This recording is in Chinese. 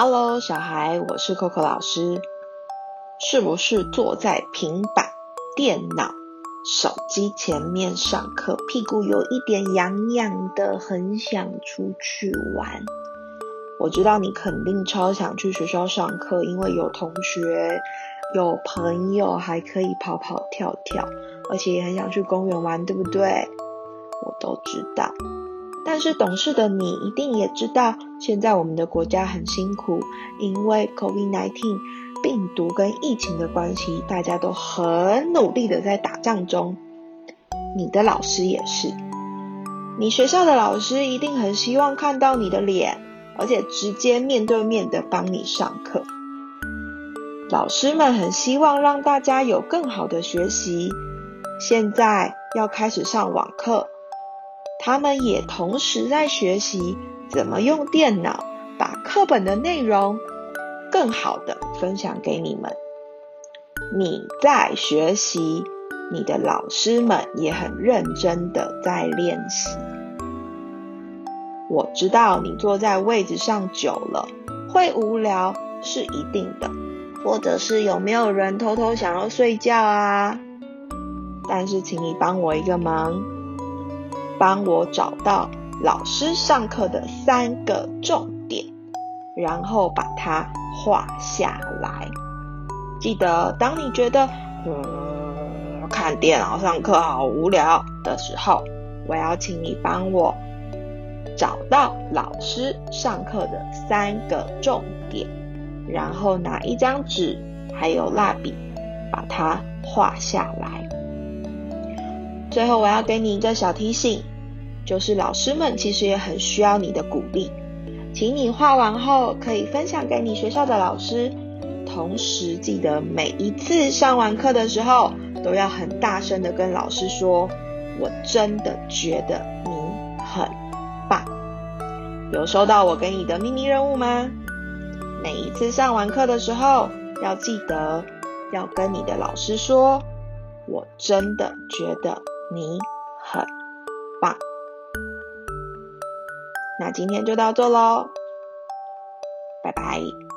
Hello，小孩，我是 Coco 老师。是不是坐在平板电脑？手机前面上课，屁股有一点痒痒的，很想出去玩。我知道你肯定超想去学校上课，因为有同学、有朋友，还可以跑跑跳跳，而且也很想去公园玩，对不对？我都知道。但是懂事的你一定也知道，现在我们的国家很辛苦，因为 COVID-19。病毒跟疫情的关系，大家都很努力的在打仗中。你的老师也是，你学校的老师一定很希望看到你的脸，而且直接面对面的帮你上课。老师们很希望让大家有更好的学习，现在要开始上网课，他们也同时在学习怎么用电脑把课本的内容。更好的分享给你们。你在学习，你的老师们也很认真的在练习。我知道你坐在位置上久了会无聊，是一定的，或者是有没有人偷偷想要睡觉啊？但是请你帮我一个忙，帮我找到老师上课的三个重点，然后把它。画下来。记得，当你觉得嗯看电脑上课好无聊的时候，我要请你帮我找到老师上课的三个重点，然后拿一张纸还有蜡笔把它画下来。最后，我要给你一个小提醒，就是老师们其实也很需要你的鼓励。请你画完后可以分享给你学校的老师，同时记得每一次上完课的时候都要很大声的跟老师说：“我真的觉得你很棒。”有收到我给你的秘密任务吗？每一次上完课的时候要记得要跟你的老师说：“我真的觉得你很棒。”那今天就到这喽，拜拜。